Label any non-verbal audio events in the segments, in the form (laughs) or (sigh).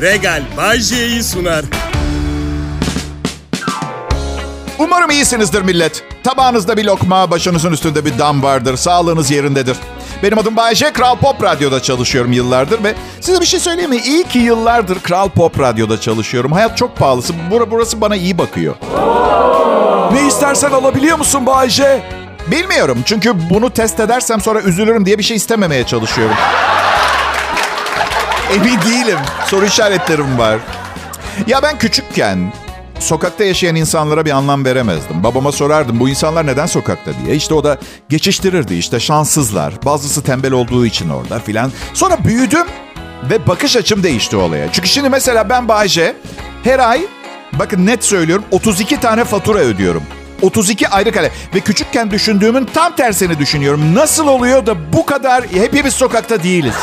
Regal Bajje'yi sunar. Umarım iyisinizdir millet. Tabağınızda bir lokma, başınızın üstünde bir dam vardır. Sağlığınız yerindedir. Benim adım Bayece, Kral Pop Radyo'da çalışıyorum yıllardır ve size bir şey söyleyeyim mi? İyi ki yıllardır Kral Pop Radyo'da çalışıyorum. Hayat çok pahalısı. Bur- burası bana iyi bakıyor. Ne istersen alabiliyor musun Bayce? Bilmiyorum çünkü bunu test edersem sonra üzülürüm diye bir şey istememeye çalışıyorum. Emin değilim. Soru işaretlerim var. Ya ben küçükken sokakta yaşayan insanlara bir anlam veremezdim. Babama sorardım bu insanlar neden sokakta diye. İşte o da geçiştirirdi işte şanssızlar. Bazısı tembel olduğu için orada filan. Sonra büyüdüm ve bakış açım değişti olaya. Çünkü şimdi mesela ben Bayce her ay bakın net söylüyorum 32 tane fatura ödüyorum. 32 ayrı kale. Ve küçükken düşündüğümün tam tersini düşünüyorum. Nasıl oluyor da bu kadar hepimiz sokakta değiliz?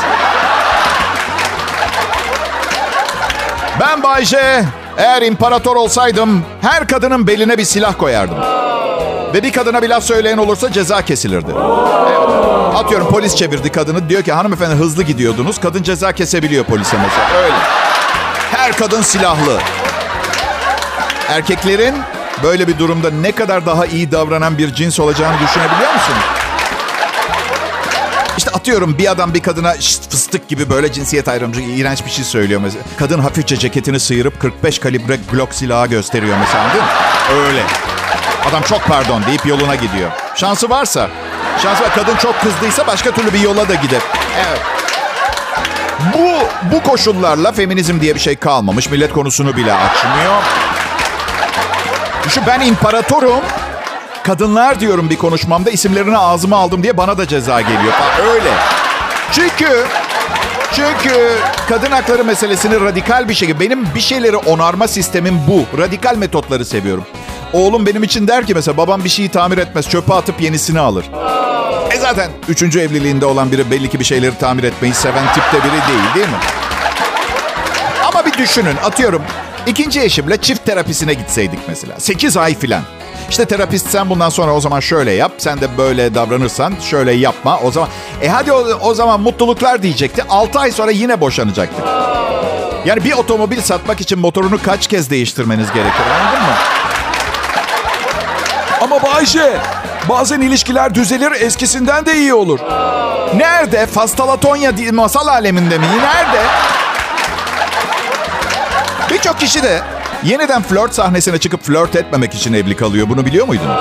Ben Bayce. Eğer imparator olsaydım her kadının beline bir silah koyardım. Ve bir kadına bir laf söyleyen olursa ceza kesilirdi. Evet. Atıyorum polis çevirdi kadını. Diyor ki hanımefendi hızlı gidiyordunuz. Kadın ceza kesebiliyor polise mesela. Öyle. Her kadın silahlı. Erkeklerin böyle bir durumda ne kadar daha iyi davranan bir cins olacağını düşünebiliyor musun? İşte atıyorum bir adam bir kadına "Şşt, fıstık gibi böyle cinsiyet ayrımcı iğrenç bir şey söylüyor mesela. Kadın hafifçe ceketini sıyırıp 45 kalibre Glock silahı gösteriyor mesela değil mi? Öyle. Adam çok pardon deyip yoluna gidiyor. Şansı varsa. Şansı var. Kadın çok kızdıysa başka türlü bir yola da gider. Evet. Bu, bu koşullarla feminizm diye bir şey kalmamış. Millet konusunu bile açmıyor. Düşün ben imparatorum. Kadınlar diyorum bir konuşmamda isimlerini ağzıma aldım diye bana da ceza geliyor. Öyle. Çünkü çünkü kadın hakları meselesini radikal bir şekilde benim bir şeyleri onarma sistemim bu. Radikal metotları seviyorum. Oğlum benim için der ki mesela babam bir şeyi tamir etmez çöpe atıp yenisini alır. E zaten üçüncü evliliğinde olan biri belli ki bir şeyleri tamir etmeyi seven tipte biri değil değil mi? Ama bir düşünün atıyorum ikinci eşimle çift terapisine gitseydik mesela. 8 ay filan. İşte terapist sen bundan sonra o zaman şöyle yap. Sen de böyle davranırsan şöyle yapma. O zaman e hadi o, o zaman mutluluklar diyecekti. 6 ay sonra yine boşanacaktık. Yani bir otomobil satmak için motorunu kaç kez değiştirmeniz gerekir anladın mı? Ama Bayce bazen ilişkiler düzelir eskisinden de iyi olur. Nerede? Fastalatonya masal aleminde mi? Nerede? Birçok kişi de yeniden flört sahnesine çıkıp flört etmemek için evli kalıyor. Bunu biliyor muydunuz?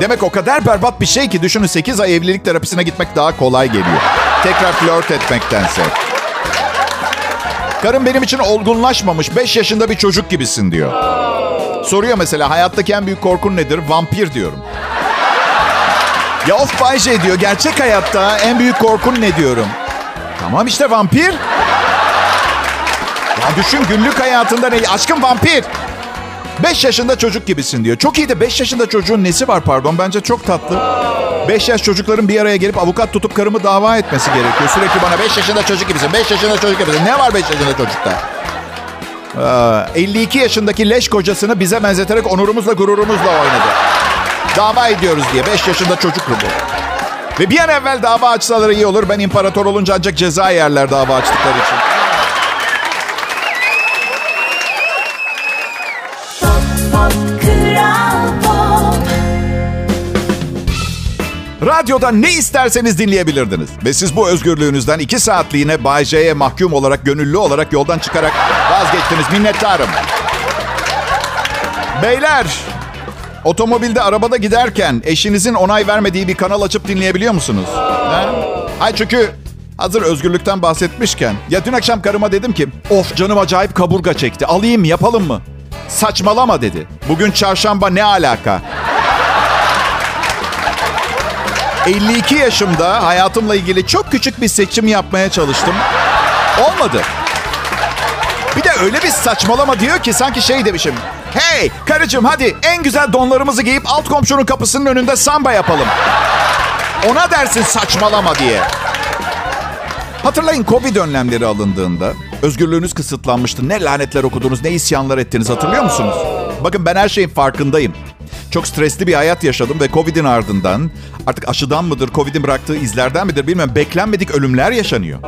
Demek o kadar berbat bir şey ki düşünün 8 ay evlilik terapisine gitmek daha kolay geliyor. Tekrar flört etmektense. Karım benim için olgunlaşmamış 5 yaşında bir çocuk gibisin diyor. Soruyor mesela hayattaki en büyük korkun nedir? Vampir diyorum. Ya of Bayce diyor gerçek hayatta en büyük korkun ne diyorum? Tamam işte vampir. Ya düşün günlük hayatında ne? Aşkım vampir. 5 yaşında çocuk gibisin diyor. Çok iyi de 5 yaşında çocuğun nesi var pardon? Bence çok tatlı. 5 yaş çocukların bir araya gelip avukat tutup karımı dava etmesi gerekiyor. Sürekli bana 5 yaşında çocuk gibisin, 5 yaşında çocuk gibisin. Ne var 5 yaşında çocukta? Aa, 52 yaşındaki leş kocasını bize benzeterek onurumuzla gururumuzla oynadı. Dava ediyoruz diye 5 yaşında çocuk bu. Ve bir an evvel dava açsalar iyi olur. Ben imparator olunca ancak ceza yerler dava açtıkları için. Radyoda ne isterseniz dinleyebilirdiniz. Ve siz bu özgürlüğünüzden iki saatliğine Bay J'ye mahkum olarak, gönüllü olarak yoldan çıkarak vazgeçtiniz. Minnettarım. Beyler, otomobilde arabada giderken eşinizin onay vermediği bir kanal açıp dinleyebiliyor musunuz? Ha? Hayır çünkü hazır özgürlükten bahsetmişken. Ya dün akşam karıma dedim ki, of canım acayip kaburga çekti. Alayım yapalım mı? Saçmalama dedi. Bugün çarşamba ne alaka? 52 yaşımda hayatımla ilgili çok küçük bir seçim yapmaya çalıştım. Olmadı. Bir de öyle bir saçmalama diyor ki sanki şey demişim. Hey karıcığım hadi en güzel donlarımızı giyip alt komşunun kapısının önünde samba yapalım. Ona dersin saçmalama diye. Hatırlayın Covid önlemleri alındığında özgürlüğünüz kısıtlanmıştı. Ne lanetler okudunuz, ne isyanlar ettiniz hatırlıyor musunuz? Bakın ben her şeyin farkındayım. Çok stresli bir hayat yaşadım ve Covid'in ardından artık aşıdan mıdır, Covid'in bıraktığı izlerden midir bilmem beklenmedik ölümler yaşanıyor.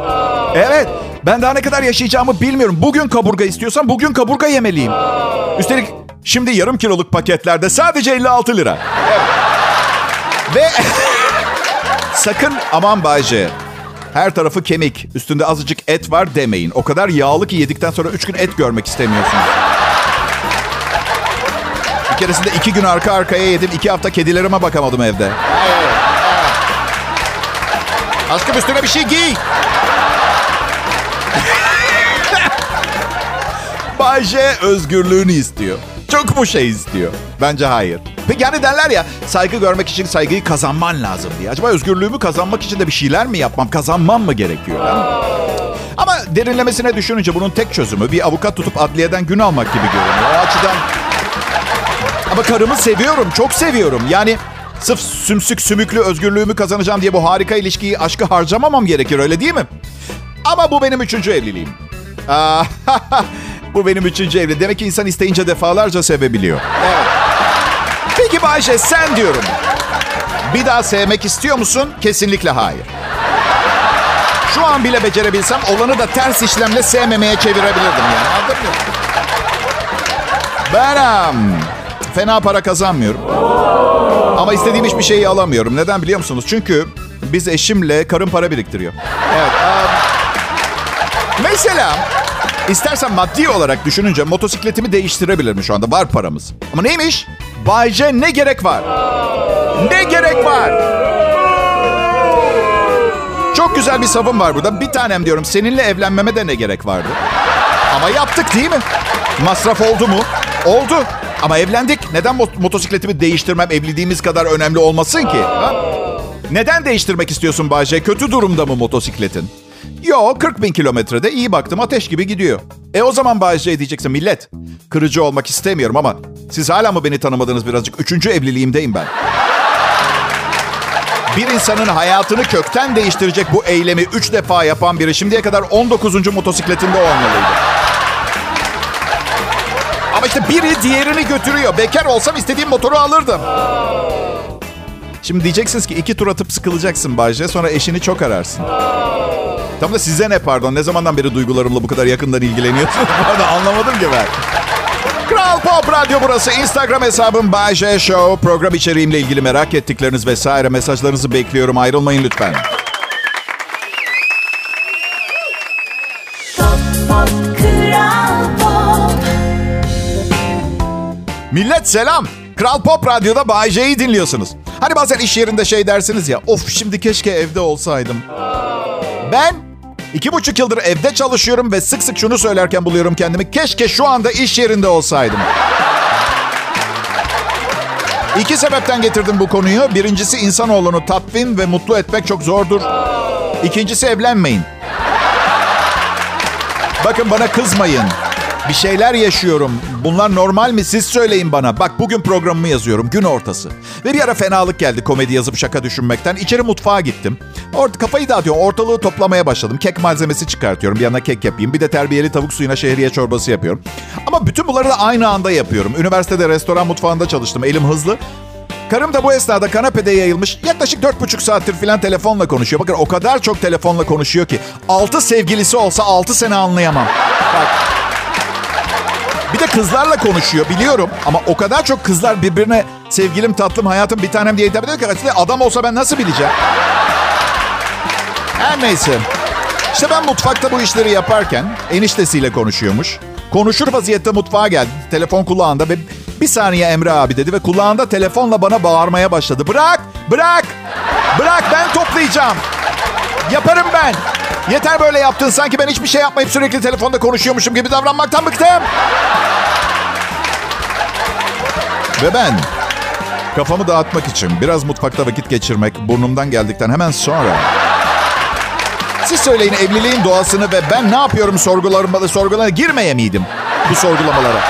Evet, Ben daha ne kadar yaşayacağımı bilmiyorum. Bugün kaburga istiyorsam bugün kaburga yemeliyim. Üstelik şimdi yarım kiloluk paketlerde sadece 56 lira. Evet. Ve (laughs) sakın aman Bayce. Her tarafı kemik, üstünde azıcık et var demeyin. O kadar yağlı ki yedikten sonra üç gün et görmek istemiyorsunuz. Bir keresinde iki gün arka arkaya yedim. iki hafta kedilerime bakamadım evde. Aşkım üstüne bir şey giy. (laughs) Bayce özgürlüğünü istiyor. Çok mu şey istiyor? Bence hayır. Peki yani derler ya saygı görmek için saygıyı kazanman lazım diye. Acaba özgürlüğümü kazanmak için de bir şeyler mi yapmam, kazanmam mı gerekiyor? Ama derinlemesine düşününce bunun tek çözümü bir avukat tutup adliyeden gün almak gibi görünüyor. O açıdan... Ama karımı seviyorum, çok seviyorum. Yani sırf sümsük sümüklü özgürlüğümü kazanacağım diye bu harika ilişkiyi, aşkı harcamamam gerekir öyle değil mi? Ama bu benim üçüncü evliliğim. (laughs) Bu benim üçüncü evli. Demek ki insan isteyince defalarca sevebiliyor. Evet. Peki Bayşe sen diyorum. Bir daha sevmek istiyor musun? Kesinlikle hayır. Şu an bile becerebilsem olanı da ters işlemle sevmemeye çevirebilirdim yani. Anladın mı? Ben um, fena para kazanmıyorum. Ama istediğim hiçbir şeyi alamıyorum. Neden biliyor musunuz? Çünkü biz eşimle karın para biriktiriyor. Evet. Um, mesela istersen maddi olarak düşününce motosikletimi değiştirebilirim şu anda. Var paramız. Ama neymiş? Bayce ne gerek var? Ne gerek var? Çok güzel bir savun var burada. Bir tanem diyorum seninle evlenmeme de ne gerek vardı? Ama yaptık değil mi? Masraf oldu mu? Oldu. Ama evlendik. Neden mot- motosikletimi değiştirmem evliliğimiz kadar önemli olmasın ki? Ha? Neden değiştirmek istiyorsun Bayce? Kötü durumda mı motosikletin? Yo 40 bin kilometrede iyi baktım ateş gibi gidiyor. E o zaman Bayce diyeceksin millet. Kırıcı olmak istemiyorum ama siz hala mı beni tanımadınız birazcık? Üçüncü evliliğimdeyim ben. Bir insanın hayatını kökten değiştirecek bu eylemi 3 defa yapan biri şimdiye kadar 19. motosikletinde olmalıydı. İşte biri diğerini götürüyor. Bekar olsam istediğim motoru alırdım. Şimdi diyeceksiniz ki iki tur atıp sıkılacaksın Bayce. Sonra eşini çok ararsın. Tam da size ne pardon? Ne zamandan beri duygularımla bu kadar yakından ilgileniyorsunuz? (laughs) Pardon anlamadım ki ben. Kral Pop Radyo burası. Instagram hesabım Bay J Show. Program içeriğimle ilgili merak ettikleriniz vesaire mesajlarınızı bekliyorum. Ayrılmayın lütfen. Millet selam. Kral Pop Radyo'da Bay J'yi dinliyorsunuz. Hani bazen iş yerinde şey dersiniz ya. Of şimdi keşke evde olsaydım. Ben iki buçuk yıldır evde çalışıyorum ve sık sık şunu söylerken buluyorum kendimi. Keşke şu anda iş yerinde olsaydım. İki sebepten getirdim bu konuyu. Birincisi insanoğlunu tatmin ve mutlu etmek çok zordur. İkincisi evlenmeyin. Bakın bana kızmayın. Bir şeyler yaşıyorum. Bunlar normal mi? Siz söyleyin bana. Bak bugün programımı yazıyorum. Gün ortası. Bir ara fenalık geldi komedi yazıp şaka düşünmekten. İçeri mutfağa gittim. Orada kafayı dağıtıyorum. Ortalığı toplamaya başladım. Kek malzemesi çıkartıyorum. Bir yana kek yapayım. Bir de terbiyeli tavuk suyuna şehriye çorbası yapıyorum. Ama bütün bunları da aynı anda yapıyorum. Üniversitede restoran mutfağında çalıştım. Elim hızlı. Karım da bu esnada kanepede yayılmış. Yaklaşık dört buçuk saattir falan telefonla konuşuyor. Bakın o kadar çok telefonla konuşuyor ki. Altı sevgilisi olsa altı sene anlayamam. Bak. Bir de kızlarla konuşuyor biliyorum. Ama o kadar çok kızlar birbirine sevgilim, tatlım, hayatım, bir tanem diye hitap ediyor ki. Adam olsa ben nasıl bileceğim? Her neyse. İşte ben mutfakta bu işleri yaparken eniştesiyle konuşuyormuş. Konuşur vaziyette mutfağa geldi. Telefon kulağında ve bir saniye Emre abi dedi ve kulağında telefonla bana bağırmaya başladı. Bırak, bırak, bırak ben toplayacağım. Yaparım ben. Yeter böyle yaptın. Sanki ben hiçbir şey yapmayıp sürekli telefonda konuşuyormuşum gibi davranmaktan bıktım. Ve ben kafamı dağıtmak için biraz mutfakta vakit geçirmek burnumdan geldikten hemen sonra... Siz söyleyin evliliğin doğasını ve ben ne yapıyorum sorgularıma, sorgularına girmeye miydim bu sorgulamalara?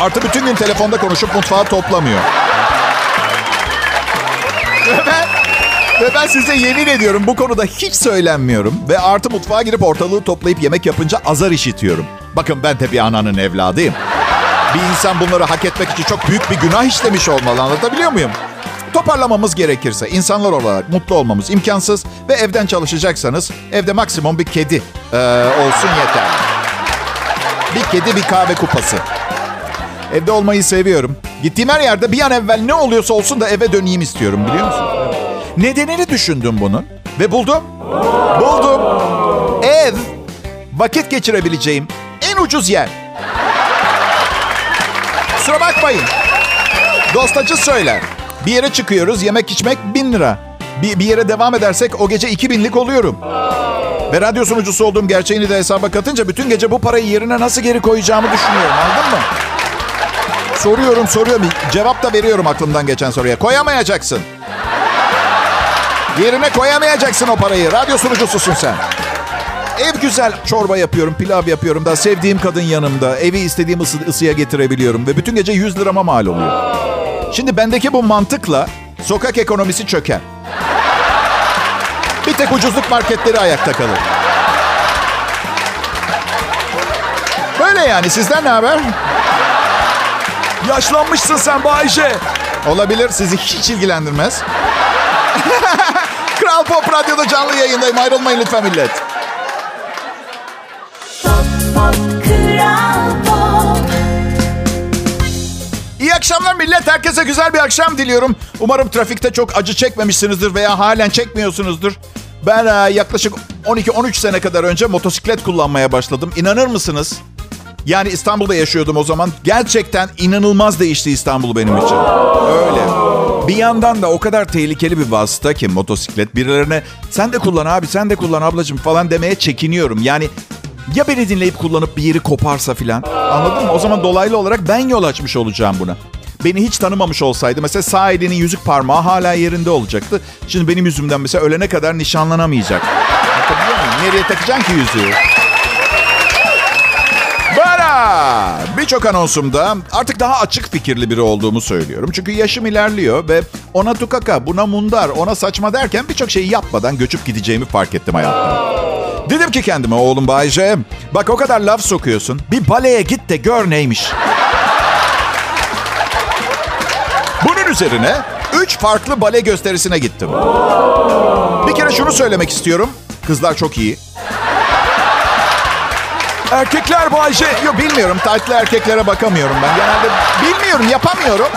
Artı bütün gün telefonda konuşup mutfağı toplamıyor. Ve ben size yemin ediyorum bu konuda hiç söylenmiyorum. Ve artı mutfağa girip ortalığı toplayıp yemek yapınca azar işitiyorum. Bakın ben de bir ananın evladıyım. Bir insan bunları hak etmek için çok büyük bir günah işlemiş olmalı anlatabiliyor muyum? Toparlamamız gerekirse insanlar olarak mutlu olmamız imkansız ve evden çalışacaksanız evde maksimum bir kedi e, olsun yeter. Bir kedi bir kahve kupası. Evde olmayı seviyorum. Gittiğim her yerde bir an evvel ne oluyorsa olsun da eve döneyim istiyorum biliyor musun? Nedenini düşündüm bunun ve buldum. Buldum. Ev vakit geçirebileceğim en ucuz yer. Kusura bakmayın. Dostacı söyler. Bir yere çıkıyoruz yemek içmek bin lira. Bir, bir yere devam edersek o gece iki binlik oluyorum. Ve radyo sunucusu olduğum gerçeğini de hesaba katınca bütün gece bu parayı yerine nasıl geri koyacağımı düşünüyorum anladın mı? Soruyorum soruyorum cevap da veriyorum aklımdan geçen soruya. Koyamayacaksın. Yerine koyamayacaksın o parayı. Radyo sunucususun sen. Ev güzel. Çorba yapıyorum, pilav yapıyorum. Daha sevdiğim kadın yanımda. Evi istediğim ısı, ısıya getirebiliyorum. Ve bütün gece 100 lirama mal oluyor. Şimdi bendeki bu mantıkla sokak ekonomisi çöker. Bir tek ucuzluk marketleri ayakta kalır. Böyle yani. Sizden ne haber? Yaşlanmışsın sen Bayce. Olabilir. Sizi hiç ilgilendirmez. (laughs) Kral Pop Radyo'da canlı yayındayım. Ayrılmayın lütfen millet. Pop, pop, Kral Pop. İyi akşamlar millet. Herkese güzel bir akşam diliyorum. Umarım trafikte çok acı çekmemişsinizdir veya halen çekmiyorsunuzdur. Ben e, yaklaşık 12-13 sene kadar önce motosiklet kullanmaya başladım. İnanır mısınız? Yani İstanbul'da yaşıyordum o zaman. Gerçekten inanılmaz değişti İstanbul benim için. Öyle. Bir yandan da o kadar tehlikeli bir vasıta ki motosiklet. Birilerine sen de kullan abi sen de kullan ablacığım falan demeye çekiniyorum. Yani ya beni dinleyip kullanıp bir yeri koparsa filan. Anladın mı? O zaman dolaylı olarak ben yol açmış olacağım buna. Beni hiç tanımamış olsaydı mesela sağ elinin yüzük parmağı hala yerinde olacaktı. Şimdi benim yüzümden mesela ölene kadar nişanlanamayacak. Nereye takacaksın ki yüzüğü? Bara! Birçok anonsumda artık daha açık fikirli biri olduğumu söylüyorum. Çünkü yaşım ilerliyor ve ona tukaka, buna mundar, ona saçma derken birçok şeyi yapmadan göçüp gideceğimi fark ettim hayatta. Dedim ki kendime oğlum Bayce, bak o kadar laf sokuyorsun. Bir baleye git de gör neymiş. Bunun üzerine üç farklı bale gösterisine gittim. Bir kere şunu söylemek istiyorum. Kızlar çok iyi. Erkekler Bayce. Yok bilmiyorum. Taytlı erkeklere bakamıyorum ben. Genelde bilmiyorum, yapamıyorum.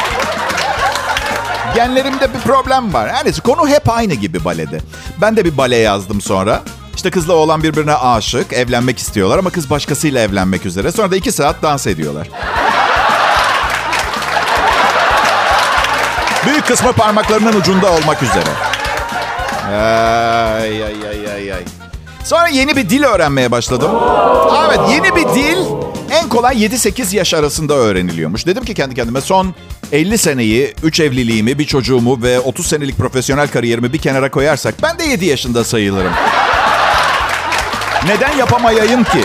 Genlerimde bir problem var. Her neyse konu hep aynı gibi balede. Ben de bir bale yazdım sonra. İşte kızla oğlan birbirine aşık, evlenmek istiyorlar ama kız başkasıyla evlenmek üzere. Sonra da iki saat dans ediyorlar. Büyük kısmı parmaklarının ucunda olmak üzere. Ay ay ay ay ay. Sonra yeni bir dil öğrenmeye başladım. Evet yeni bir dil en kolay 7-8 yaş arasında öğreniliyormuş. Dedim ki kendi kendime son 50 seneyi, 3 evliliğimi, bir çocuğumu ve 30 senelik profesyonel kariyerimi bir kenara koyarsak ben de 7 yaşında sayılırım. Neden yapamayayım ki?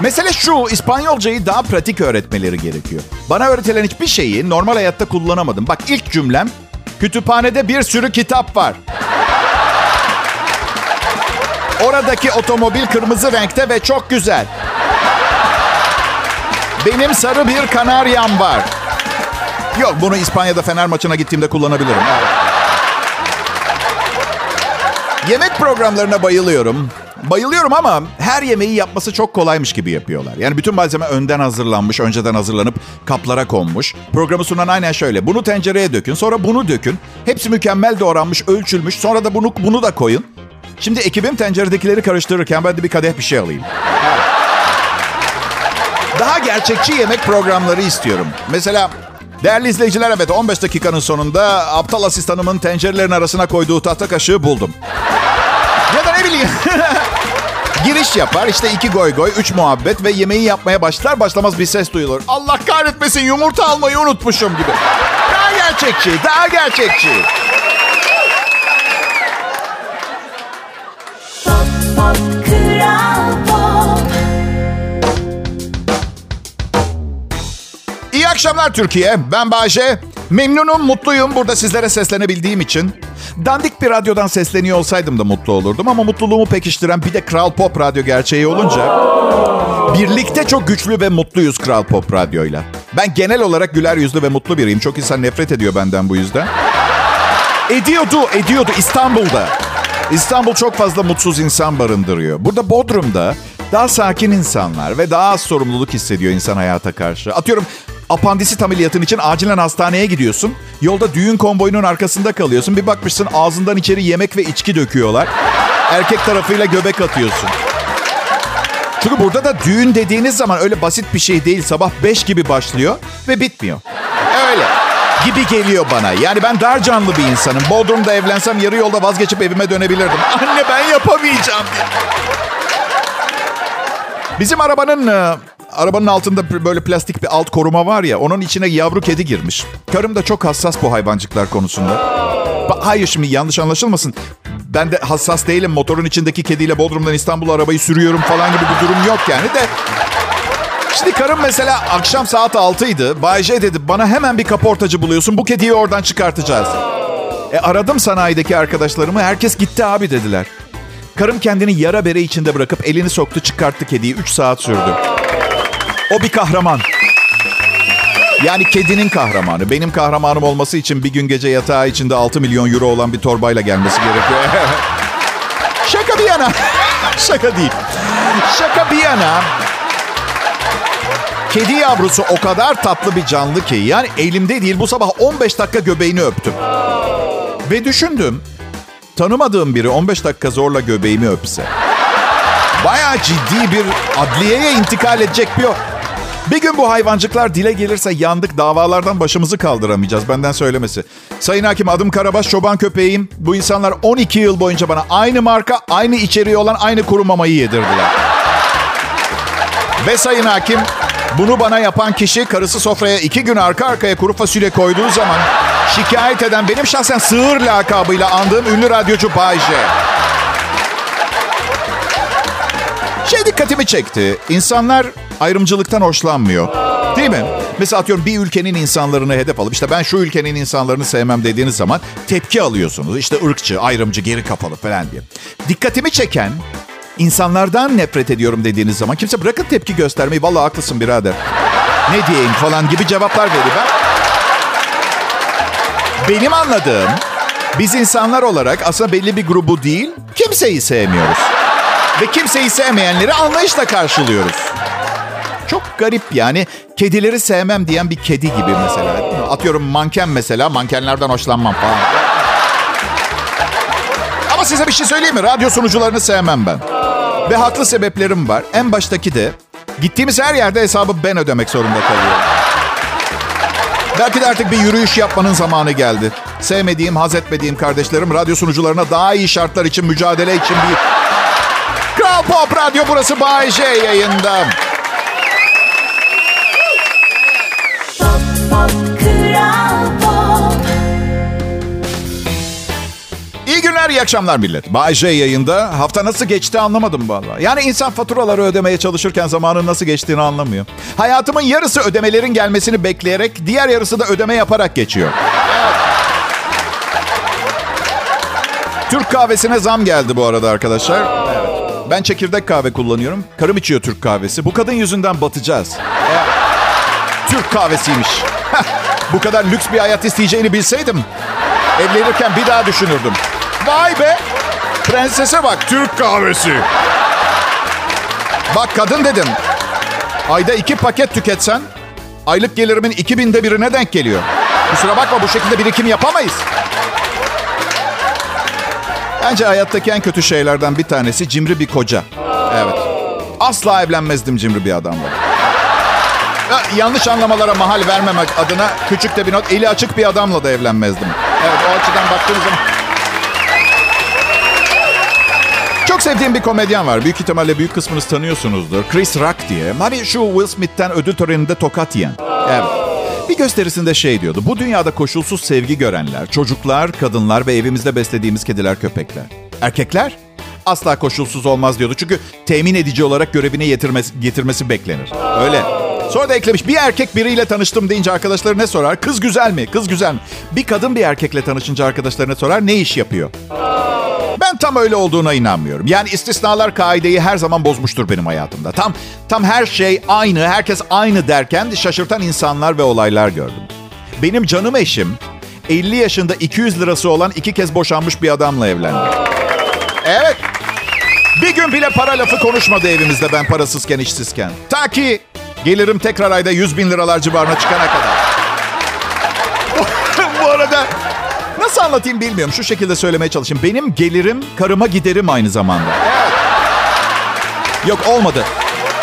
Mesele şu, İspanyolcayı daha pratik öğretmeleri gerekiyor. Bana öğretilen hiçbir şeyi normal hayatta kullanamadım. Bak ilk cümlem, kütüphanede bir sürü kitap var. Oradaki otomobil kırmızı renkte ve çok güzel. Benim sarı bir kanaryam var. Yok bunu İspanya'da Fener maçına gittiğimde kullanabilirim. Yemek programlarına bayılıyorum. Bayılıyorum ama her yemeği yapması çok kolaymış gibi yapıyorlar. Yani bütün malzeme önden hazırlanmış, önceden hazırlanıp kaplara konmuş. Programı sunan aynen şöyle. Bunu tencereye dökün, sonra bunu dökün. Hepsi mükemmel doğranmış, ölçülmüş. Sonra da bunu bunu da koyun. Şimdi ekibim tenceredekileri karıştırırken ben de bir kadeh bir şey alayım. Daha gerçekçi yemek programları istiyorum. Mesela değerli izleyiciler evet 15 dakikanın sonunda aptal asistanımın tencerelerin arasına koyduğu tahta kaşığı buldum. Ya da ne bileyim. (laughs) Giriş yapar işte iki goy goy, üç muhabbet ve yemeği yapmaya başlar başlamaz bir ses duyulur. Allah kahretmesin yumurta almayı unutmuşum gibi. Daha gerçekçi, daha gerçekçi. Akşamlar Türkiye. Ben Bayce. Memnunum, mutluyum burada sizlere seslenebildiğim için. Dandik bir radyodan sesleniyor olsaydım da mutlu olurdum ama mutluluğumu pekiştiren bir de Kral Pop Radyo gerçeği olunca birlikte çok güçlü ve mutluyuz Kral Pop Radyo'yla. Ben genel olarak güler yüzlü ve mutlu biriyim. Çok insan nefret ediyor benden bu yüzden. Ediyordu, ediyordu İstanbul'da. İstanbul çok fazla mutsuz insan barındırıyor. Burada Bodrum'da daha sakin insanlar ve daha az sorumluluk hissediyor insan hayata karşı. Atıyorum apandisit ameliyatın için acilen hastaneye gidiyorsun. Yolda düğün konvoyunun arkasında kalıyorsun. Bir bakmışsın ağzından içeri yemek ve içki döküyorlar. Erkek tarafıyla göbek atıyorsun. Çünkü burada da düğün dediğiniz zaman öyle basit bir şey değil. Sabah 5 gibi başlıyor ve bitmiyor. Öyle gibi geliyor bana. Yani ben dar canlı bir insanım. Bodrum'da evlensem yarı yolda vazgeçip evime dönebilirdim. (laughs) Anne ben yapamayacağım. Bizim arabanın e, arabanın altında böyle plastik bir alt koruma var ya. Onun içine yavru kedi girmiş. Karım da çok hassas bu hayvancıklar konusunda. Hayır şimdi yanlış anlaşılmasın. Ben de hassas değilim. Motorun içindeki kediyle Bodrum'dan İstanbul'a arabayı sürüyorum falan gibi bir durum yok yani de. Şimdi karım mesela akşam saat 6'ydı. Bay J dedi bana hemen bir kaportacı buluyorsun. Bu kediyi oradan çıkartacağız. E aradım sanayideki arkadaşlarımı. Herkes gitti abi dediler. Karım kendini yara bere içinde bırakıp elini soktu çıkarttı kediyi. 3 saat sürdü. O bir kahraman. Yani kedinin kahramanı. Benim kahramanım olması için bir gün gece yatağı içinde 6 milyon euro olan bir torbayla gelmesi gerekiyor. (laughs) Şaka bir yana. (laughs) Şaka değil. Şaka bir yana. Kedi yavrusu o kadar tatlı bir canlı ki. Yani elimde değil bu sabah 15 dakika göbeğini öptüm. Ve düşündüm. Tanımadığım biri 15 dakika zorla göbeğimi öpse. Bayağı ciddi bir adliyeye intikal edecek bir. Bir gün bu hayvancıklar dile gelirse yandık davalardan başımızı kaldıramayacağız benden söylemesi. Sayın Hakim adım Karabaş çoban köpeğim. Bu insanlar 12 yıl boyunca bana aynı marka, aynı içeriği olan aynı kuru mamayı yedirdiler. Ve Sayın Hakim bunu bana yapan kişi karısı sofraya iki gün arka arkaya kuru fasulye koyduğu zaman şikayet eden benim şahsen sığır lakabıyla andığım ünlü radyocu Bay J. Şey dikkatimi çekti. İnsanlar ayrımcılıktan hoşlanmıyor. Değil mi? Mesela atıyorum bir ülkenin insanlarını hedef alıp işte ben şu ülkenin insanlarını sevmem dediğiniz zaman tepki alıyorsunuz. İşte ırkçı, ayrımcı, geri kapalı falan diye. Dikkatimi çeken insanlardan nefret ediyorum dediğiniz zaman kimse bırakın tepki göstermeyi. Vallahi haklısın birader. Ne diyeyim falan gibi cevaplar veriyor. Ben... Benim anladığım biz insanlar olarak aslında belli bir grubu değil kimseyi sevmiyoruz. Ve kimseyi sevmeyenleri anlayışla karşılıyoruz. Çok garip yani. Kedileri sevmem diyen bir kedi gibi mesela. Atıyorum manken mesela. Mankenlerden hoşlanmam falan. Ama size bir şey söyleyeyim mi? Radyo sunucularını sevmem ben. Ve haklı sebeplerim var. En baştaki de gittiğimiz her yerde hesabı ben ödemek zorunda kalıyorum. Belki de artık bir yürüyüş yapmanın zamanı geldi. Sevmediğim, haz etmediğim kardeşlerim radyo sunucularına daha iyi şartlar için, mücadele için bir... Kral Pop Radyo burası Bay J yayında. Pop, pop, Kral Pop. İyi günler, iyi akşamlar millet. Bay J yayında. Hafta nasıl geçti anlamadım vallahi. Yani insan faturaları ödemeye çalışırken zamanın nasıl geçtiğini anlamıyor. Hayatımın yarısı ödemelerin gelmesini bekleyerek, diğer yarısı da ödeme yaparak geçiyor. Türk kahvesine zam geldi bu arada arkadaşlar. Evet. Ben çekirdek kahve kullanıyorum. Karım içiyor Türk kahvesi. Bu kadın yüzünden batacağız. Türk kahvesiymiş. bu kadar lüks bir hayat isteyeceğini bilseydim evlenirken bir daha düşünürdüm. Vay be! Prensese bak Türk kahvesi. Bak kadın dedim. Ayda iki paket tüketsen aylık gelirimin iki binde birine denk geliyor. Kusura bakma bu şekilde birikim yapamayız. Bence hayattaki en kötü şeylerden bir tanesi cimri bir koca. Evet. Asla evlenmezdim cimri bir adamla. Ya, yanlış anlamalara mahal vermemek adına küçük de bir not. Eli açık bir adamla da evlenmezdim. Evet o açıdan baktığınız zaman. Çok sevdiğim bir komedyen var. Büyük ihtimalle büyük kısmınız tanıyorsunuzdur. Chris Rock diye. Hani şu Will Smith'ten ödül töreninde tokat yiyen. Evet. Bir gösterisinde şey diyordu. Bu dünyada koşulsuz sevgi görenler, çocuklar, kadınlar ve evimizde beslediğimiz kediler, köpekler. Erkekler asla koşulsuz olmaz diyordu. Çünkü temin edici olarak görevini getirmesi, getirmesi beklenir. Öyle. Sonra da eklemiş bir erkek biriyle tanıştım deyince arkadaşları ne sorar? Kız güzel mi? Kız güzel mi? Bir kadın bir erkekle tanışınca arkadaşlarına sorar ne iş yapıyor? Ben tam öyle olduğuna inanmıyorum. Yani istisnalar kaideyi her zaman bozmuştur benim hayatımda. Tam tam her şey aynı, herkes aynı derken şaşırtan insanlar ve olaylar gördüm. Benim canım eşim 50 yaşında 200 lirası olan iki kez boşanmış bir adamla evlendi. Evet. Bir gün bile para lafı konuşmadı evimizde ben parasızken, işsizken. Ta ki gelirim tekrar ayda 100 bin liralar civarına çıkana kadar. (laughs) Bu arada nasıl anlatayım bilmiyorum. Şu şekilde söylemeye çalışayım. Benim gelirim karıma giderim aynı zamanda. Yok olmadı.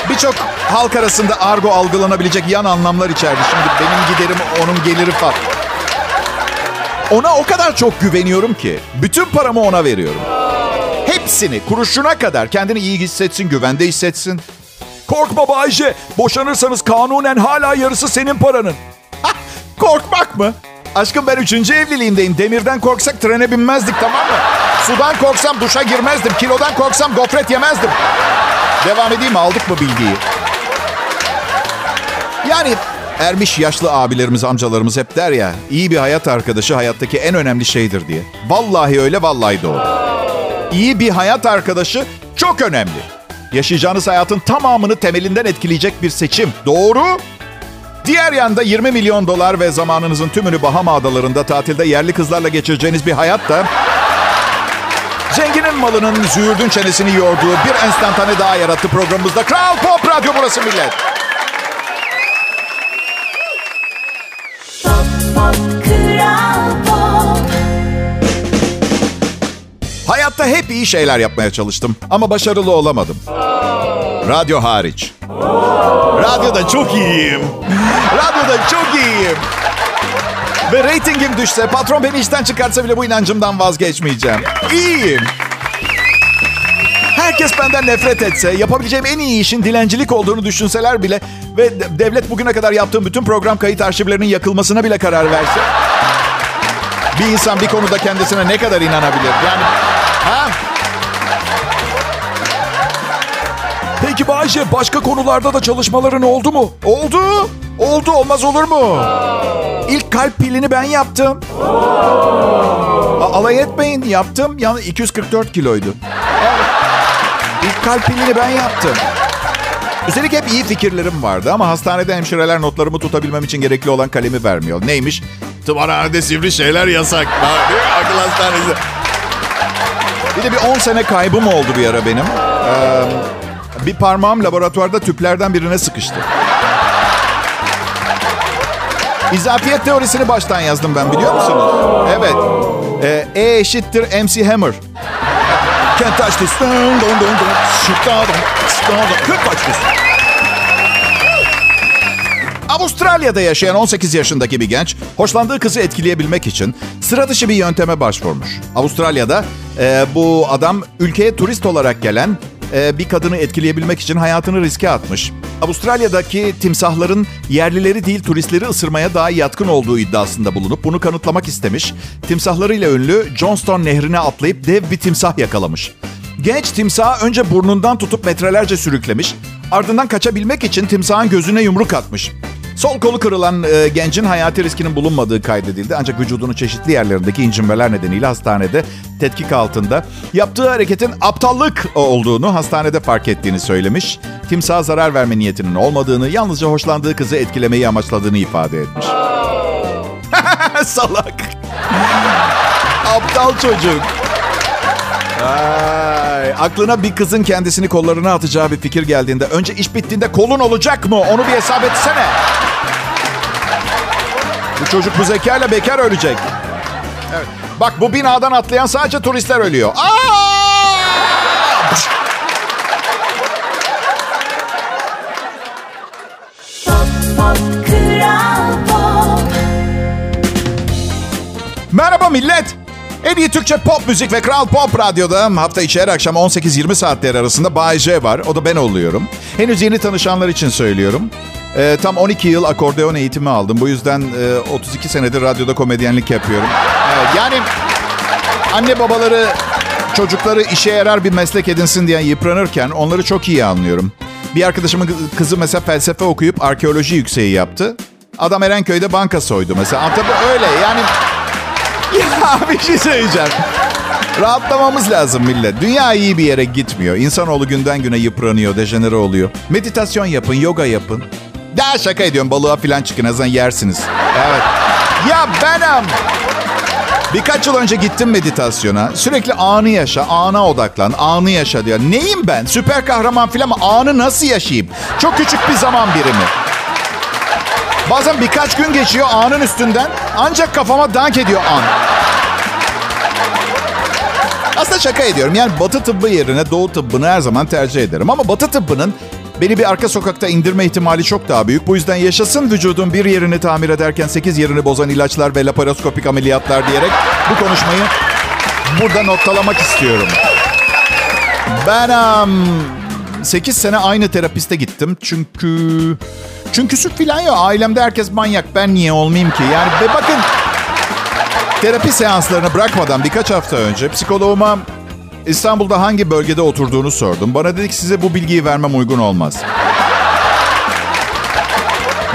Birçok halk arasında argo algılanabilecek yan anlamlar içerdi. Şimdi benim giderim onun geliri falan. Ona o kadar çok güveniyorum ki bütün paramı ona veriyorum. Hepsini kuruşuna kadar kendini iyi hissetsin, güvende hissetsin. Korkma Bayce. Boşanırsanız kanunen hala yarısı senin paranın. Korkmak mı? Aşkım ben üçüncü evliliğimdeyim. Demirden korksak trene binmezdik tamam mı? Sudan korksam duşa girmezdim. Kilodan korksam gofret yemezdim. Devam edeyim? Aldık mı bilgiyi? Yani ermiş yaşlı abilerimiz, amcalarımız hep der ya... iyi bir hayat arkadaşı hayattaki en önemli şeydir diye. Vallahi öyle, vallahi doğru. İyi bir hayat arkadaşı çok önemli. Yaşayacağınız hayatın tamamını temelinden etkileyecek bir seçim. Doğru. Diğer yanda 20 milyon dolar ve zamanınızın tümünü Bahama Adaları'nda tatilde yerli kızlarla geçireceğiniz bir hayat da... Zenginin malının züğürdün çenesini yorduğu bir enstantane daha yarattı programımızda. Kral Pop Radyo burası millet. Pop Pop Kral Pop Hayatta hep iyi şeyler yapmaya çalıştım ama başarılı olamadım. Radyo hariç. Radyoda çok iyiyim. Radyoda çok iyiyim. Ve reytingim düşse, patron beni işten çıkartsa bile bu inancımdan vazgeçmeyeceğim. İyiyim. Herkes benden nefret etse, yapabileceğim en iyi işin dilencilik olduğunu düşünseler bile ve de- devlet bugüne kadar yaptığım bütün program kayıt arşivlerinin yakılmasına bile karar verse. Bir insan bir konuda kendisine ne kadar inanabilir? Yani ha? Peki Bayce başka konularda da çalışmaların oldu mu? Oldu. Oldu olmaz olur mu? İlk kalp pilini ben yaptım. A- alay etmeyin yaptım. Yani 244 kiloydu. İlk kalp pilini ben yaptım. Üstelik hep iyi fikirlerim vardı ama hastanede hemşireler notlarımı tutabilmem için gerekli olan kalemi vermiyor. Neymiş? Tımarhanede sivri şeyler yasak. Akıl hastanesi. Bir de bir 10 sene kaybım oldu bir ara benim. Ee, bir parmağım laboratuvarda tüplerden birine sıkıştı. İzafiyet teorisini baştan yazdım ben biliyor musunuz? Evet. Ee, e eşittir MC Hammer. Can't touch this. Dun, dun, dun, dun. Dun. Can't touch this. Avustralya'da yaşayan 18 yaşındaki bir genç hoşlandığı kızı etkileyebilmek için sıra dışı bir yönteme başvurmuş. Avustralya'da e, bu adam ülkeye turist olarak gelen bir kadını etkileyebilmek için hayatını riske atmış. Avustralya'daki timsahların yerlileri değil turistleri ısırmaya daha yatkın olduğu iddiasında bulunup bunu kanıtlamak istemiş. Timsahlarıyla ünlü Johnston Nehri'ne atlayıp dev bir timsah yakalamış. Genç timsahı önce burnundan tutup metrelerce sürüklemiş. Ardından kaçabilmek için timsahın gözüne yumruk atmış. Sol kolu kırılan e, gencin hayati riskinin bulunmadığı kaydedildi. Ancak vücudunun çeşitli yerlerindeki incinmeler nedeniyle hastanede tetkik altında. Yaptığı hareketin aptallık olduğunu hastanede fark ettiğini söylemiş. Timsaha zarar verme niyetinin olmadığını, yalnızca hoşlandığı kızı etkilemeyi amaçladığını ifade etmiş. (laughs) Salak. Aptal çocuk. Ay, aklına bir kızın kendisini kollarına atacağı bir fikir geldiğinde önce iş bittiğinde kolun olacak mı? Onu bir hesap etsene. Bu çocuk bu zekayla bekar ölecek. Evet. Bak bu binadan atlayan sadece turistler ölüyor. Aa! Merhaba millet. En iyi Türkçe pop müzik ve Kral Pop Radyo'da hafta içi her akşam 18-20 saatleri arasında Bay J var. O da ben oluyorum. Henüz yeni tanışanlar için söylüyorum. Ee, tam 12 yıl akordeon eğitimi aldım. Bu yüzden e, 32 senedir radyoda komedyenlik yapıyorum. Evet, yani anne babaları çocukları işe yarar bir meslek edinsin diye yıpranırken onları çok iyi anlıyorum. Bir arkadaşımın kı- kızı mesela felsefe okuyup arkeoloji yükseği yaptı. Adam Erenköy'de banka soydu mesela. Tabii öyle yani... (laughs) Ya bir şey söyleyeceğim. Rahatlamamız lazım millet. Dünya iyi bir yere gitmiyor. İnsanoğlu günden güne yıpranıyor, dejenere oluyor. Meditasyon yapın, yoga yapın. Daha şaka ediyorum balığa falan çıkın azından yersiniz. Evet. Ya benim. Birkaç yıl önce gittim meditasyona. Sürekli anı yaşa, ana odaklan, anı yaşa diyor. Neyim ben? Süper kahraman filan mı? Anı nasıl yaşayayım? Çok küçük bir zaman birimi. Bazen birkaç gün geçiyor anın üstünden. Ancak kafama dank ediyor an. Aslında şaka ediyorum. Yani batı tıbbı yerine doğu tıbbını her zaman tercih ederim. Ama batı tıbbının beni bir arka sokakta indirme ihtimali çok daha büyük. Bu yüzden yaşasın vücudun bir yerini tamir ederken 8 yerini bozan ilaçlar ve laparoskopik ameliyatlar diyerek bu konuşmayı burada noktalamak istiyorum. Ben um, 8 sene aynı terapiste gittim. Çünkü çünküsü filan yok. Ailemde herkes manyak. Ben niye olmayayım ki? Yani ve bakın terapi seanslarını bırakmadan birkaç hafta önce psikoloğuma İstanbul'da hangi bölgede oturduğunu sordum. Bana dedi ki size bu bilgiyi vermem uygun olmaz.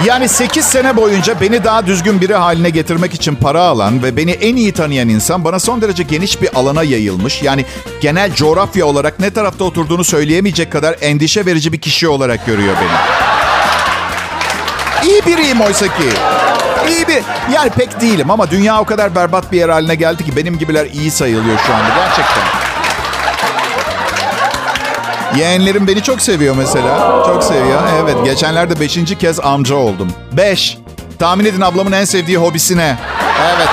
Yani 8 sene boyunca beni daha düzgün biri haline getirmek için para alan ve beni en iyi tanıyan insan bana son derece geniş bir alana yayılmış. Yani genel coğrafya olarak ne tarafta oturduğunu söyleyemeyecek kadar endişe verici bir kişi olarak görüyor beni. İyi biriyim oysa ki. İyi bir... Yani pek değilim ama dünya o kadar berbat bir yer haline geldi ki benim gibiler iyi sayılıyor şu anda gerçekten. Yeğenlerim beni çok seviyor mesela. Çok seviyor. Evet geçenlerde beşinci kez amca oldum. Beş. Tahmin edin ablamın en sevdiği hobisi ne? Evet.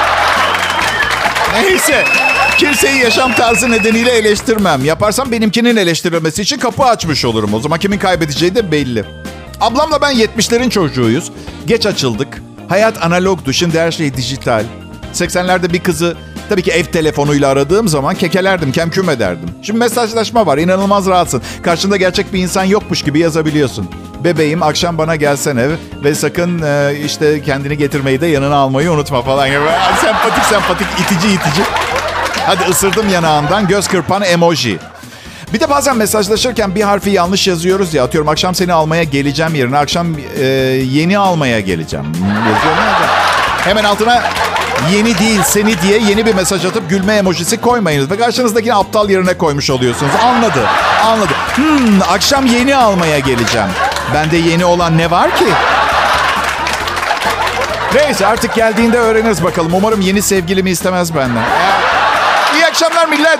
Neyse. Kimseyi yaşam tarzı nedeniyle eleştirmem. Yaparsam benimkinin eleştirilmesi için kapı açmış olurum. O zaman kimin kaybedeceği de belli. Ablamla ben 70'lerin çocuğuyuz. Geç açıldık. Hayat analogdu. Şimdi her şey dijital. 80'lerde bir kızı tabii ki ev telefonuyla aradığım zaman kekelerdim, kemküm ederdim. Şimdi mesajlaşma var. inanılmaz rahatsın. Karşında gerçek bir insan yokmuş gibi yazabiliyorsun. Bebeğim akşam bana gelsen ve sakın e, işte kendini getirmeyi de yanına almayı unutma falan gibi. Sempatik sempatik itici itici. Hadi ısırdım yanağından göz kırpan emoji. Bir de bazen mesajlaşırken bir harfi yanlış yazıyoruz ya. Atıyorum akşam seni almaya geleceğim yerine akşam e, yeni almaya geleceğim. Yazıyorum ya. Hemen altına yeni değil seni diye yeni bir mesaj atıp gülme emojisi koymayınız. Ve karşınızdakini aptal yerine koymuş oluyorsunuz. Anladı. Anladı. Hmm, akşam yeni almaya geleceğim. Bende yeni olan ne var ki? Neyse artık geldiğinde öğreniriz bakalım. Umarım yeni sevgilimi istemez benden. İyi akşamlar millet.